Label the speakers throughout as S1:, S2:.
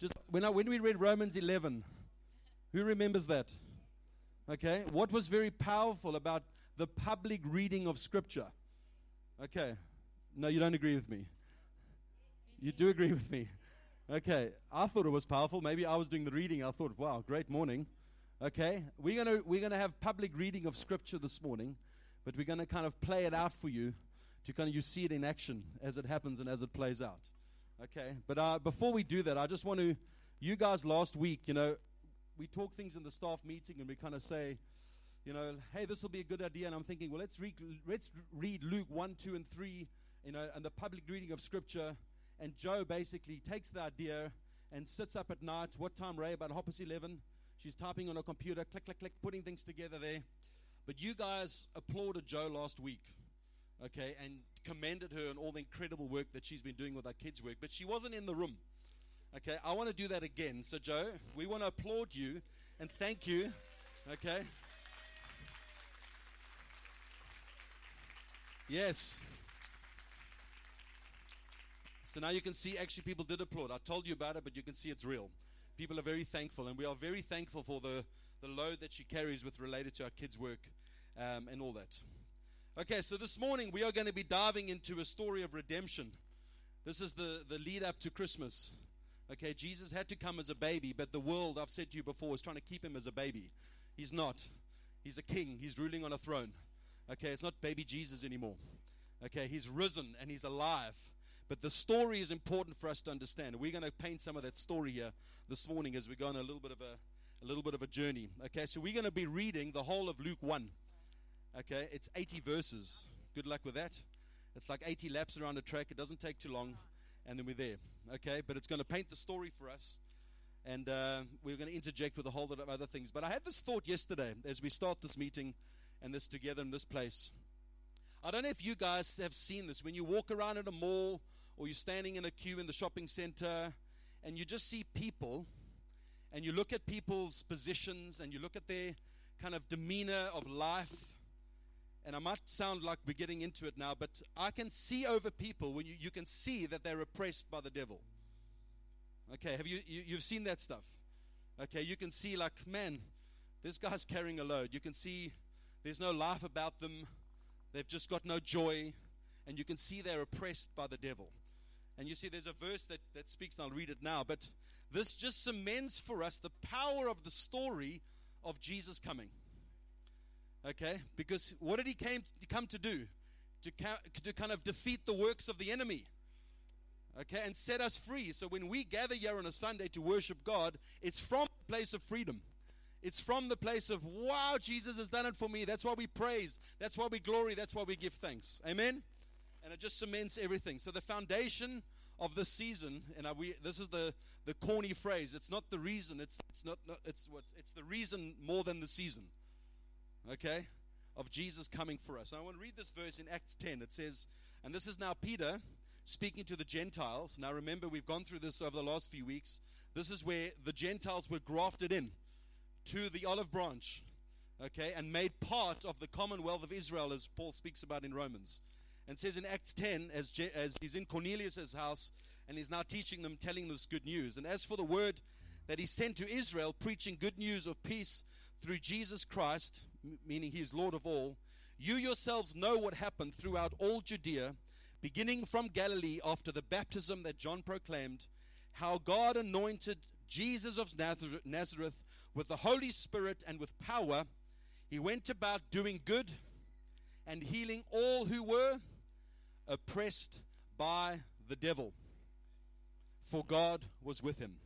S1: Just when, I, when we read Romans 11, who remembers that? Okay, what was very powerful about the public reading of Scripture? Okay, no, you don't agree with me. You do agree with me. Okay, I thought it was powerful. Maybe I was doing the reading. I thought, wow, great morning. Okay, we're gonna we're gonna have public reading of Scripture this morning, but we're gonna kind of play it out for you to kind of you see it in action as it happens and as it plays out. Okay, but uh, before we do that, I just want to, you guys last week, you know, we talk things in the staff meeting and we kind of say, you know, hey, this will be a good idea. And I'm thinking, well, let's read, let's read Luke 1, 2, and 3, you know, and the public reading of Scripture. And Joe basically takes the idea and sits up at night. What time, Ray? About half past 11. She's typing on her computer, click, click, click, putting things together there. But you guys applauded Joe last week, okay, and commended her and all the incredible work that she's been doing with our kids' work. But she wasn't in the room. Okay, I want to do that again. So, Joe, we want to applaud you and thank you. Okay. Yes. So now you can see actually people did applaud. I told you about it, but you can see it's real. People are very thankful, and we are very thankful for the, the load that she carries with related to our kids' work um, and all that. Okay, so this morning we are going to be diving into a story of redemption. This is the, the lead up to Christmas. Okay, Jesus had to come as a baby, but the world, I've said to you before, is trying to keep him as a baby. He's not. He's a king, he's ruling on a throne. Okay, it's not baby Jesus anymore. Okay, he's risen and he's alive. But the story is important for us to understand. We're going to paint some of that story here this morning as we go on a little bit of a, a little bit of a journey. Okay, so we're going to be reading the whole of Luke 1. Okay, it's 80 verses. Good luck with that. It's like 80 laps around a track. It doesn't take too long and then we're there. Okay, but it's going to paint the story for us, and uh, we're going to interject with a whole lot of other things. But I had this thought yesterday as we start this meeting and this together in this place. I don't know if you guys have seen this when you walk around in a mall or you're standing in a queue in the shopping center and you just see people and you look at people's positions and you look at their kind of demeanor of life and I might sound like we're getting into it now, but I can see over people when you, you can see that they're oppressed by the devil. Okay, have you, you you've seen that stuff? Okay, you can see like, man, this guy's carrying a load. You can see there's no life about them. They've just got no joy. And you can see they're oppressed by the devil. And you see there's a verse that, that speaks, and I'll read it now, but this just cements for us the power of the story of Jesus coming. Okay? Because what did he came, come to do? To, to kind of defeat the works of the enemy. Okay? And set us free. So when we gather here on a Sunday to worship God, it's from a place of freedom. It's from the place of, wow, Jesus has done it for me. That's why we praise. That's why we glory. That's why we give thanks. Amen? And it just cements everything. So the foundation of this season, and I, we, this is the, the corny phrase. It's not the reason. It's, it's not, not it's what it's the reason more than the season okay, of Jesus coming for us. And I want to read this verse in Acts 10. It says, and this is now Peter speaking to the Gentiles. Now remember, we've gone through this over the last few weeks. This is where the Gentiles were grafted in to the olive branch, okay, and made part of the commonwealth of Israel, as Paul speaks about in Romans. And says in Acts 10, as, Je- as he's in Cornelius' house and he's now teaching them, telling them this good news. And as for the word that he sent to Israel, preaching good news of peace through Jesus Christ, meaning he is Lord of all, you yourselves know what happened throughout all Judea, beginning from Galilee after the baptism that John proclaimed, how God anointed Jesus of Nazareth with the Holy Spirit and with power. He went about doing good and healing all who were oppressed by the devil, for God was with him.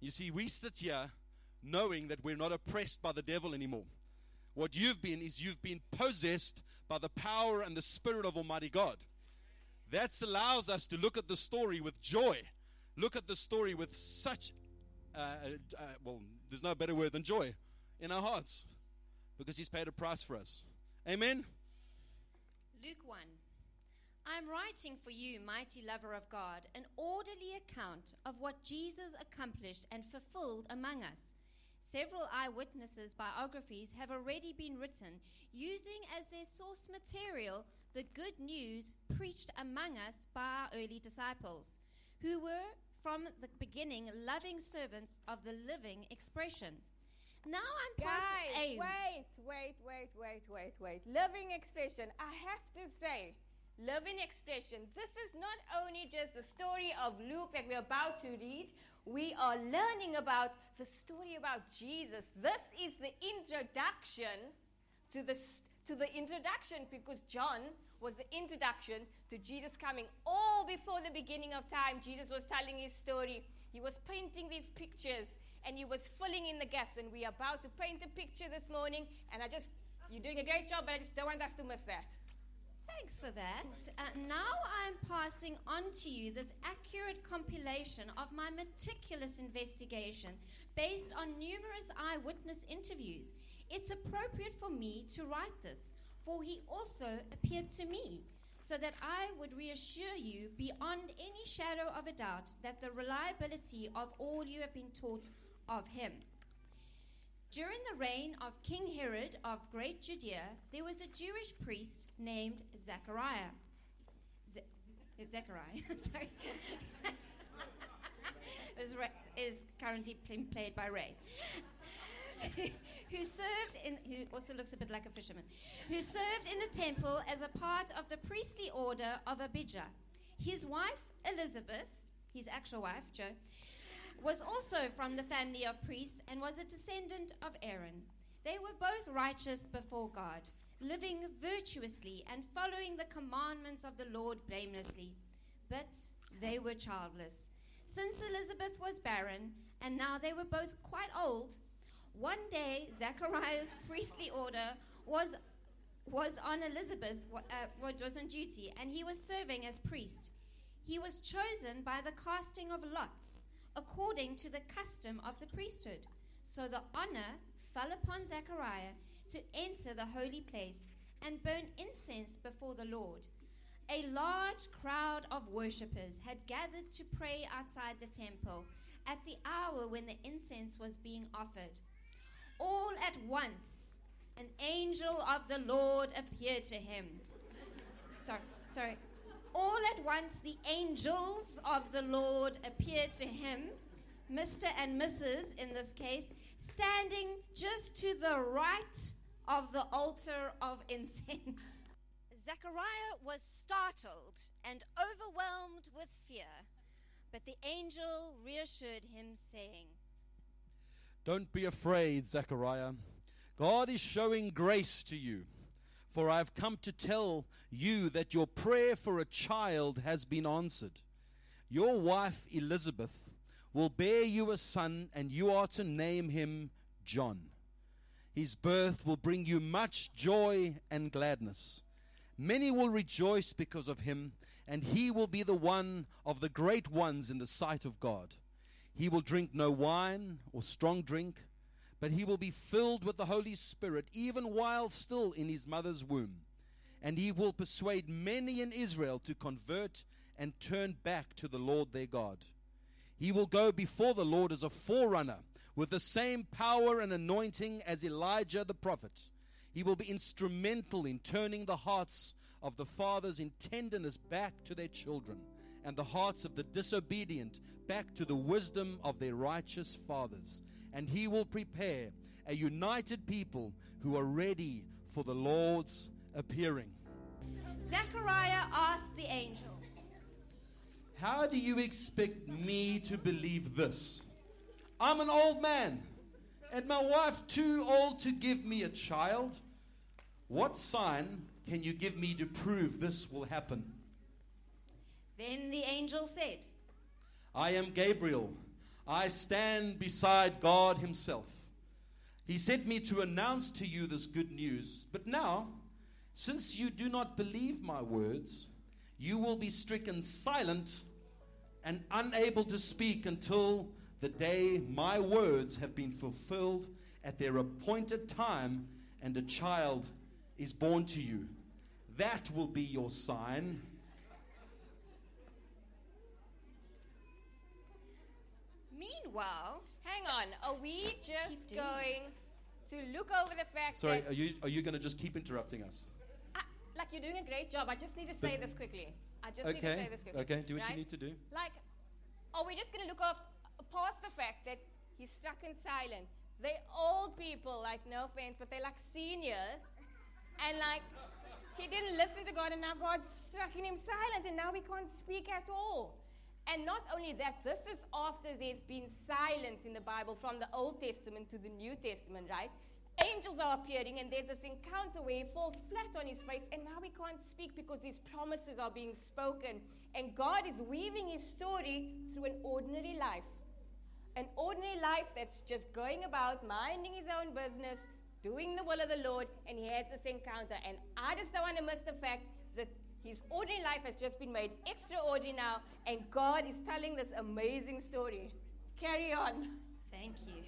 S1: You see, we sit here knowing that we're not oppressed by the devil anymore. What you've been is you've been possessed by the power and the spirit of Almighty God. That allows us to look at the story with joy. Look at the story with such, uh, uh, uh, well, there's no better word than joy in our hearts because He's paid a price for us. Amen?
S2: Luke 1. I'm writing for you, mighty lover of God, an orderly account of what Jesus accomplished and fulfilled among us Several eyewitnesses' biographies have already been written using as their source material the good news preached among us by our early disciples, who were from the beginning loving servants of the living expression. Now I'm
S3: Guys,
S2: passing.
S3: wait, wait, wait, wait, wait, wait. Living expression. I have to say, living expression. This is not only just the story of Luke that we're about to read. We are learning about the story about Jesus. This is the introduction to the to the introduction because John was the introduction to Jesus coming. All before the beginning of time, Jesus was telling his story. He was painting these pictures and he was filling in the gaps. And we are about to paint a picture this morning. And I just, you're doing a great job, but I just don't want us to miss that.
S2: Thanks for that. Uh, now I'm passing on to you this accurate compilation of my meticulous investigation based on numerous eyewitness interviews. It's appropriate for me to write this, for he also appeared to me, so that I would reassure you beyond any shadow of a doubt that the reliability of all you have been taught of him. During the reign of King Herod of Great Judea, there was a Jewish priest named Zechariah. Ze- Zechariah, sorry. is, is currently played by Ray. who served in, who also looks a bit like a fisherman, who served in the temple as a part of the priestly order of Abijah. His wife, Elizabeth, his actual wife, Joe, was also from the family of priests and was a descendant of Aaron. They were both righteous before God, living virtuously and following the commandments of the Lord blamelessly. But they were childless. Since Elizabeth was barren, and now they were both quite old, one day Zechariah's priestly order was, was on Elizabeth, uh, was on duty, and he was serving as priest. He was chosen by the casting of lots according to the custom of the priesthood. So the honor fell upon Zechariah to enter the holy place and burn incense before the Lord. A large crowd of worshippers had gathered to pray outside the temple at the hour when the incense was being offered. All at once, an angel of the Lord appeared to him. Sorry, sorry. All at once, the angels of the Lord appeared to him, Mr. and Mrs. in this case, standing just to the right of the altar of incense. Zechariah was startled and overwhelmed with fear, but the angel reassured him, saying,
S1: Don't be afraid, Zechariah. God is showing grace to you. For I have come to tell you that your prayer for a child has been answered. Your wife Elizabeth will bear you a son, and you are to name him John. His birth will bring you much joy and gladness. Many will rejoice because of him, and he will be the one of the great ones in the sight of God. He will drink no wine or strong drink, but he will be filled with the Holy Spirit even while still in his mother's womb. And he will persuade many in Israel to convert and turn back to the Lord their God. He will go before the Lord as a forerunner with the same power and anointing as Elijah the prophet. He will be instrumental in turning the hearts of the fathers in tenderness back to their children, and the hearts of the disobedient back to the wisdom of their righteous fathers. And he will prepare a united people who are ready for the Lord's appearing.
S2: Zechariah asked the angel,
S1: How do you expect me to believe this? I'm an old man, and my wife too old to give me a child. What sign can you give me to prove this will happen?
S2: Then the angel said,
S1: I am Gabriel. I stand beside God Himself. He sent me to announce to you this good news. But now, since you do not believe my words, you will be stricken silent and unable to speak until the day my words have been fulfilled at their appointed time and a child is born to you. That will be your sign.
S2: Meanwhile,
S3: Hang on, are we just
S2: doing
S3: going to look over the fact
S1: Sorry,
S3: that
S1: are you, are you going to just keep interrupting us?
S3: I, like you're doing a great job? I just need to say this quickly. I just need to say this quickly.
S1: okay, do what
S3: right?
S1: you need to do.
S3: Like, Are we just going to look off, past the fact that he's stuck in silent? They're old people, like, no offense, but they're like senior. And like, he didn't listen to God, and now God's striking him silent, and now he can't speak at all. And not only that, this is after there's been silence in the Bible from the Old Testament to the New Testament, right? Angels are appearing, and there's this encounter where he falls flat on his face, and now he can't speak because these promises are being spoken. And God is weaving his story through an ordinary life. An ordinary life that's just going about, minding his own business, doing the will of the Lord, and he has this encounter. And I just don't want to miss the fact his ordinary life has just been made extraordinary now, and God is telling this amazing story. Carry on.
S2: Thank you.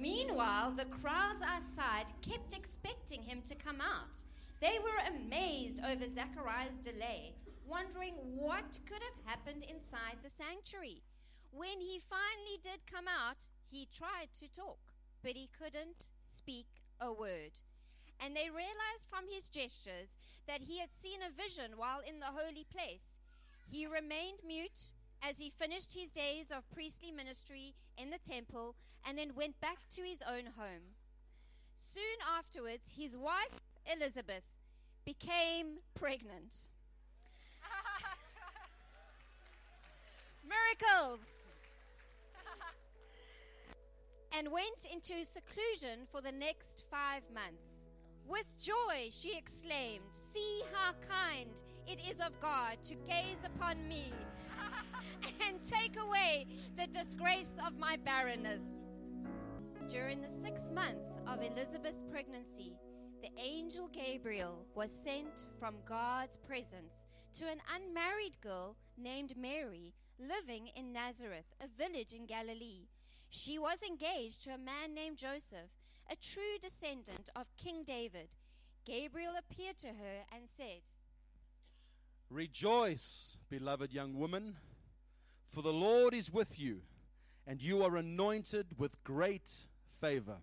S2: Meanwhile, the crowds outside kept expecting him to come out. They were amazed over Zechariah's delay, wondering what could have happened inside the sanctuary. When he finally did come out, he tried to talk, but he couldn't speak a word. And they realized from his gestures that he had seen a vision while in the holy place. He remained mute as he finished his days of priestly ministry in the temple and then went back to his own home. Soon afterwards, his wife, Elizabeth, became pregnant. Miracles! and went into seclusion for the next five months. With joy, she exclaimed, See how kind it is of God to gaze upon me and take away the disgrace of my barrenness. During the sixth month of Elizabeth's pregnancy, the angel Gabriel was sent from God's presence to an unmarried girl named Mary living in Nazareth, a village in Galilee. She was engaged to a man named Joseph, a true descendant of King David. Gabriel appeared to her and said,
S1: Rejoice, beloved young woman, for the Lord is with you, and you are anointed with great favor.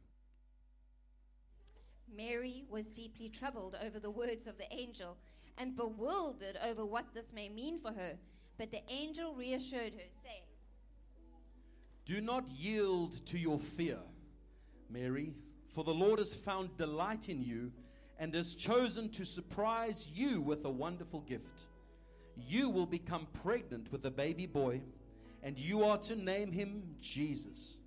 S2: Mary was deeply troubled over the words of the angel and bewildered over what this may mean for her. But the angel reassured her, saying,
S1: Do not yield to your fear, Mary, for the Lord has found delight in you and has chosen to surprise you with a wonderful gift. You will become pregnant with a baby boy, and you are to name him Jesus.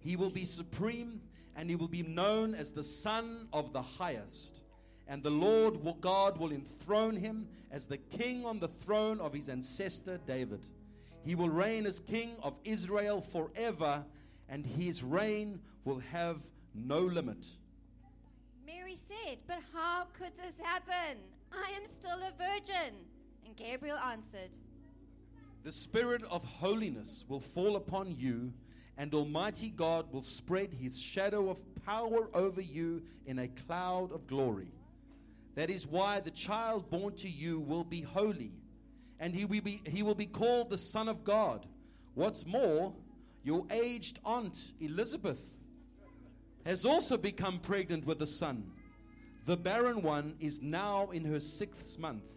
S1: He will be supreme, and he will be known as the Son of the Highest. And the Lord will, God will enthrone him as the king on the throne of his ancestor David. He will reign as king of Israel forever, and his reign will have no limit.
S2: Mary said, But how could this happen? I am still a virgin. And Gabriel answered,
S1: The Spirit of holiness will fall upon you, and Almighty God will spread his shadow of power over you in a cloud of glory. That is why the child born to you will be holy, and he will be, he will be called the Son of God. What's more, your aged aunt Elizabeth has also become pregnant with a son. The barren one is now in her sixth month.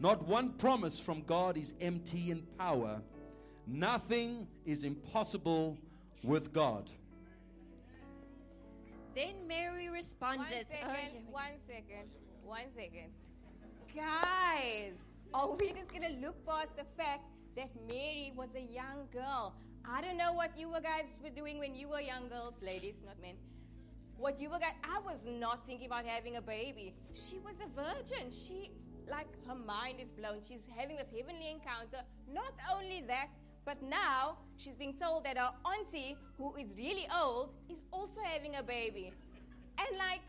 S1: Not one promise from God is empty in power. Nothing is impossible with God.
S2: Then Mary responded, oh,
S3: second,
S2: Oh, here we go.
S3: one second, one second. Guys, are we just going to look past the fact that Mary was a young girl? I don't know what you were guys were doing when you were young girls, ladies, not men. What you were guys, I was not thinking about having a baby. She was a virgin. She, like, her mind is blown. She's having this heavenly encounter. Not only that, but now she's being told that her auntie, who is really old, is also having a baby. And like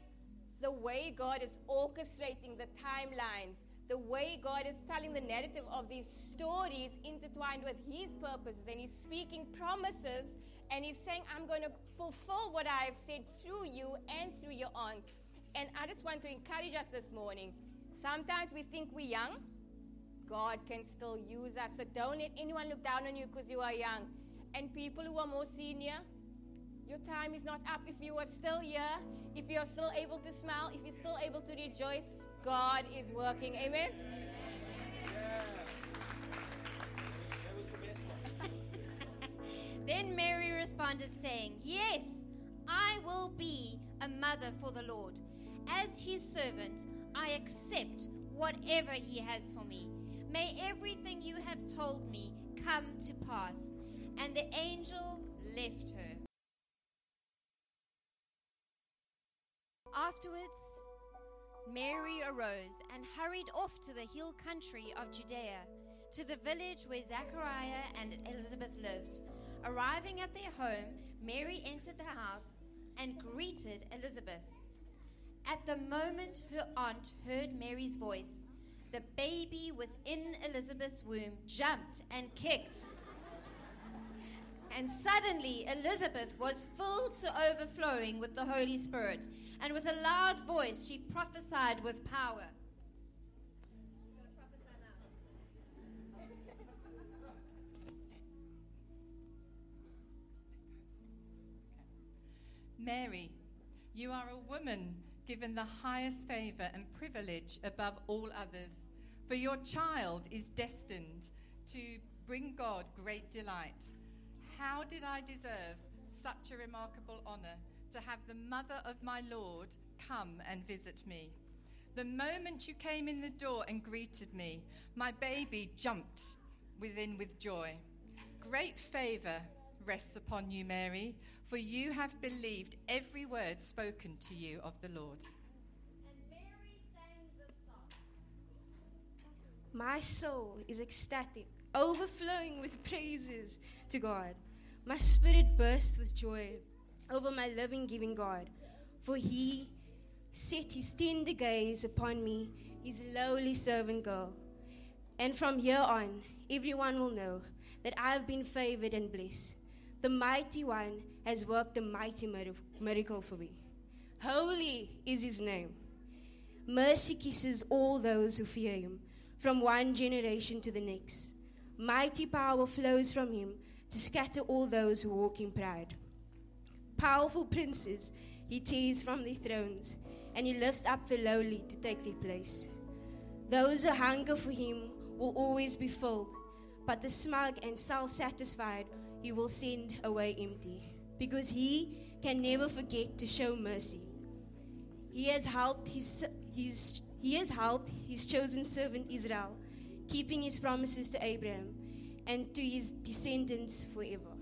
S3: the way God is orchestrating the timelines, the way God is telling the narrative of these stories intertwined with His purposes, and He's speaking promises, and He's saying, I'm going to fulfill what I have said through you and through your aunt. And I just want to encourage us this morning. Sometimes we think we're young, God can still use us. So don't let anyone look down on you because you are young. And people who are more senior, your time is not up. If you are still here, if you're still able to smile, if you're still able to rejoice, God is working. Amen.
S2: Then Mary responded, saying, Yes, I will be a mother for the Lord. As his servant, I accept whatever he has for me. May everything you have told me come to pass. And the angel left her. Afterwards, Mary arose and hurried off to the hill country of Judea, to the village where Zachariah and Elizabeth lived. Arriving at their home, Mary entered the house and greeted Elizabeth. At the moment her aunt heard Mary's voice, the baby within Elizabeth's womb jumped and kicked. And suddenly Elizabeth was filled to overflowing with the Holy Spirit, and with a loud voice she prophesied with power.
S4: Mary, you are a woman given the highest favor and privilege above all others, for your child is destined to bring God great delight. How did I deserve such a remarkable honor to have the mother of my Lord come and visit me? The moment you came in the door and greeted me, my baby jumped within with joy. Great favor rests upon you, Mary, for you have believed every word spoken to you of the Lord.
S2: And Mary sang this song.
S5: My soul is ecstatic, overflowing with praises to God. My spirit bursts with joy over my loving, giving God, for he set his tender gaze upon me, his lowly servant girl. And from here on, everyone will know that I have been favored and blessed. The mighty one has worked a mighty miracle for me. Holy is his name. Mercy kisses all those who fear him, from one generation to the next. Mighty power flows from him to scatter all those who walk in pride. Powerful princes he tears from their thrones, and he lifts up the lowly to take their place. Those who hunger for him will always be filled, but the smug and self satisfied he will send away empty, because he can never forget to show mercy. He has helped his, his, he has helped his chosen servant Israel, keeping his promises to Abraham and to his descendants forever.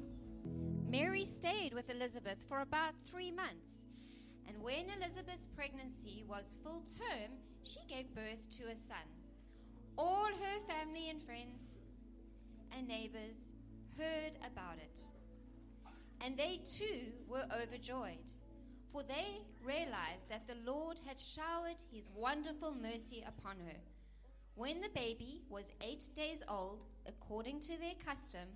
S2: Mary stayed with Elizabeth for about three months. And when Elizabeth's pregnancy was full term, she gave birth to a son. All her family and friends and neighbors heard about it. And they too were overjoyed, for they realized that the Lord had showered his wonderful mercy upon her. When the baby was eight days old, according to their custom,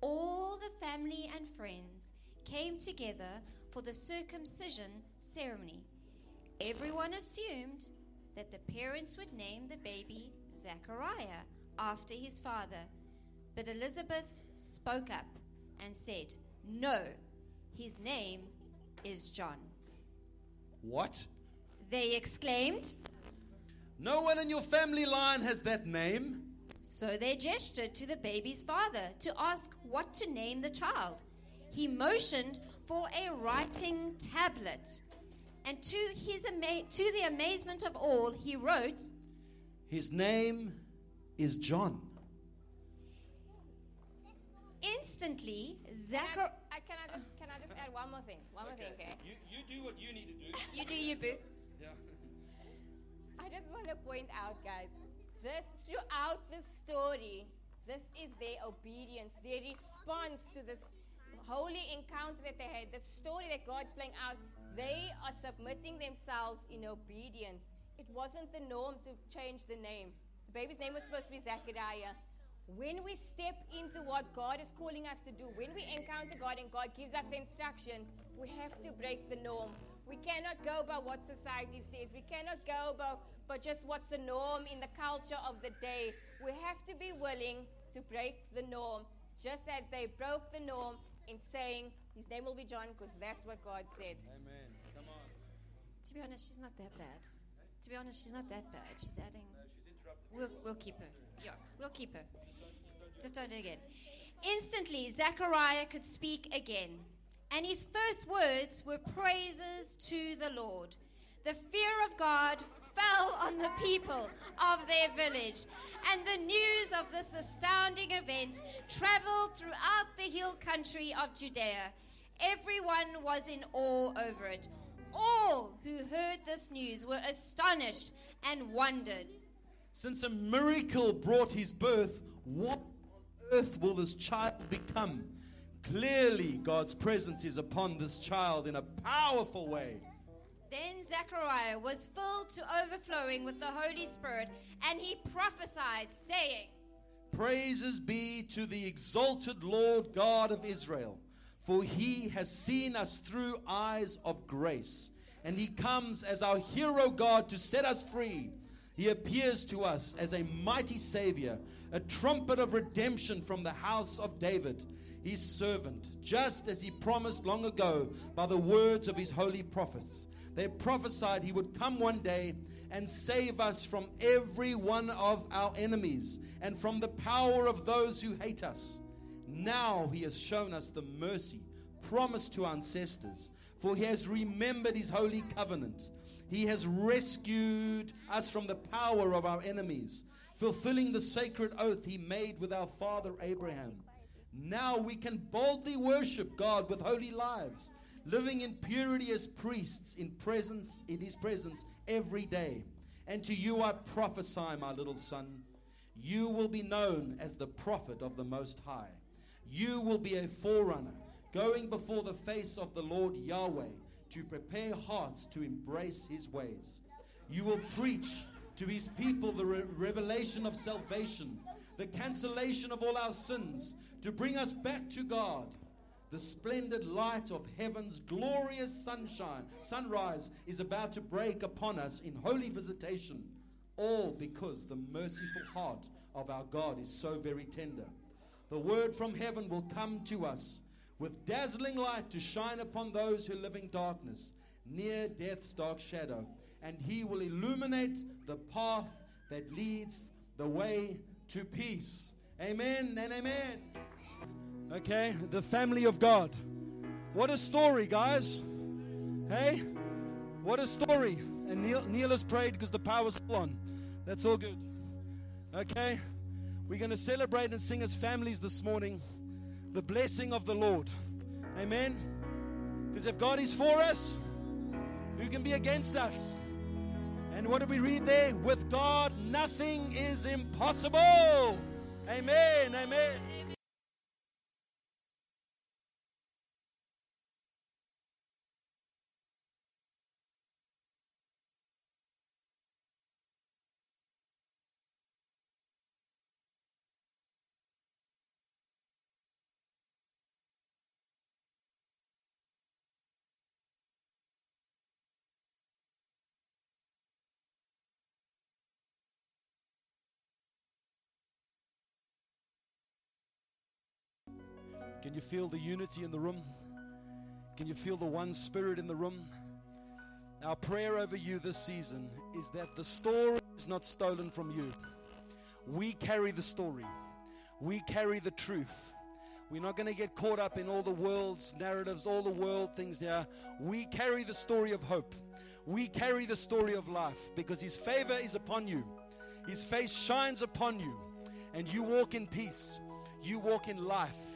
S2: all the family and friends came together for the circumcision ceremony. Everyone assumed that the parents would name the baby Zachariah after his father. But Elizabeth spoke up and said, No, his name is John.
S1: What?
S2: They exclaimed.
S1: No one in your family line has that name.
S2: So they gestured to the baby's father to ask what to name the child. He motioned for a writing tablet, and to, his ama- to the amazement of all, he wrote,
S1: His name is John.
S2: Instantly,
S3: Can I,
S2: Zachar.
S3: Can, I just, can I just add one more thing? One more thing, okay?
S1: You, you do what you need to do.
S2: You do you, boo.
S1: Yeah.
S3: I just want to point out, guys, this throughout the story, this is their obedience, their response to this holy encounter that they had, the story that God's playing out. They are submitting themselves in obedience. It wasn't the norm to change the name. The baby's name was supposed to be Zechariah. When we step into what God is calling us to do, when we encounter God and God gives us the instruction, we have to break the norm. We cannot go by what society says. We cannot go by, by just what's the norm in the culture of the day. We have to be willing to break the norm, just as they broke the norm in saying, His name will be John, because that's what God said.
S1: Amen. Come on.
S2: To be honest, she's not that bad. To be honest, she's not that bad. She's adding.
S1: she's interrupted.
S2: We'll, we'll keep her. Yeah, we'll keep her. Just don't do it again. Instantly, Zechariah could speak again, and his first words were praises to the Lord. The fear of God fell on the people of their village, and the news of this astounding event traveled throughout the hill country of Judea. Everyone was in awe over it. All who heard this news were astonished and wondered.
S1: Since a miracle brought his birth, what on earth will this child become? Clearly, God's presence is upon this child in a powerful way.
S2: Then Zechariah was filled to overflowing with the Holy Spirit, and he prophesied, saying,
S1: Praises be to the exalted Lord God of Israel, for he has seen us through eyes of grace, and he comes as our hero God to set us free. He appears to us as a mighty Savior, a trumpet of redemption from the house of David, his servant, just as he promised long ago by the words of his holy prophets. They prophesied he would come one day and save us from every one of our enemies and from the power of those who hate us. Now he has shown us the mercy promised to our ancestors, for he has remembered his holy covenant. He has rescued us from the power of our enemies, fulfilling the sacred oath he made with our father Abraham. Now we can boldly worship God with holy lives living in purity as priests in presence in his presence every day. And to you I prophesy, my little son, you will be known as the prophet of the Most High. You will be a forerunner, going before the face of the Lord Yahweh to prepare hearts to embrace his ways. You will preach to his people the re- revelation of salvation, the cancellation of all our sins, to bring us back to God the splendid light of heaven's glorious sunshine, sunrise is about to break upon us in holy visitation, all because the merciful heart of our God is so very tender. The word from heaven will come to us with dazzling light to shine upon those who live in darkness, near death's dark shadow, and he will illuminate the path that leads the way to peace. Amen and amen. Okay, the family of God. What a story, guys. Hey, what a story. And Neil, Neil has prayed because the power's still on. That's all good. Okay, we're going to celebrate and sing as families this morning the blessing of the Lord. Amen. Because if God is for us, who can be against us? And what do we read there? With God, nothing is impossible. Amen. Amen. Can you feel the unity in the room? Can you feel the one spirit in the room? Our prayer over you this season is that the story is not stolen from you. We carry the story, we carry the truth. We're not going to get caught up in all the world's narratives, all the world things there. We carry the story of hope. We carry the story of life because His favor is upon you. His face shines upon you, and you walk in peace. You walk in life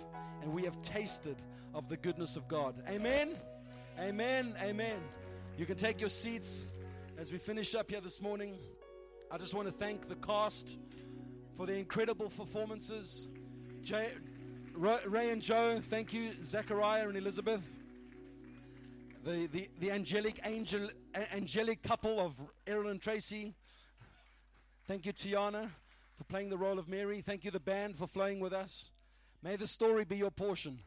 S1: and we have tasted of the goodness of God. Amen. Amen. Amen. You can take your seats as we finish up here this morning. I just want to thank the cast for the incredible performances. Jay, Ray and Joe, thank you. Zachariah and Elizabeth. The, the, the angelic angel angelic couple of Errol and Tracy. Thank you, Tiana, for playing the role of Mary. Thank you, the band, for flowing with us. May the story be your portion.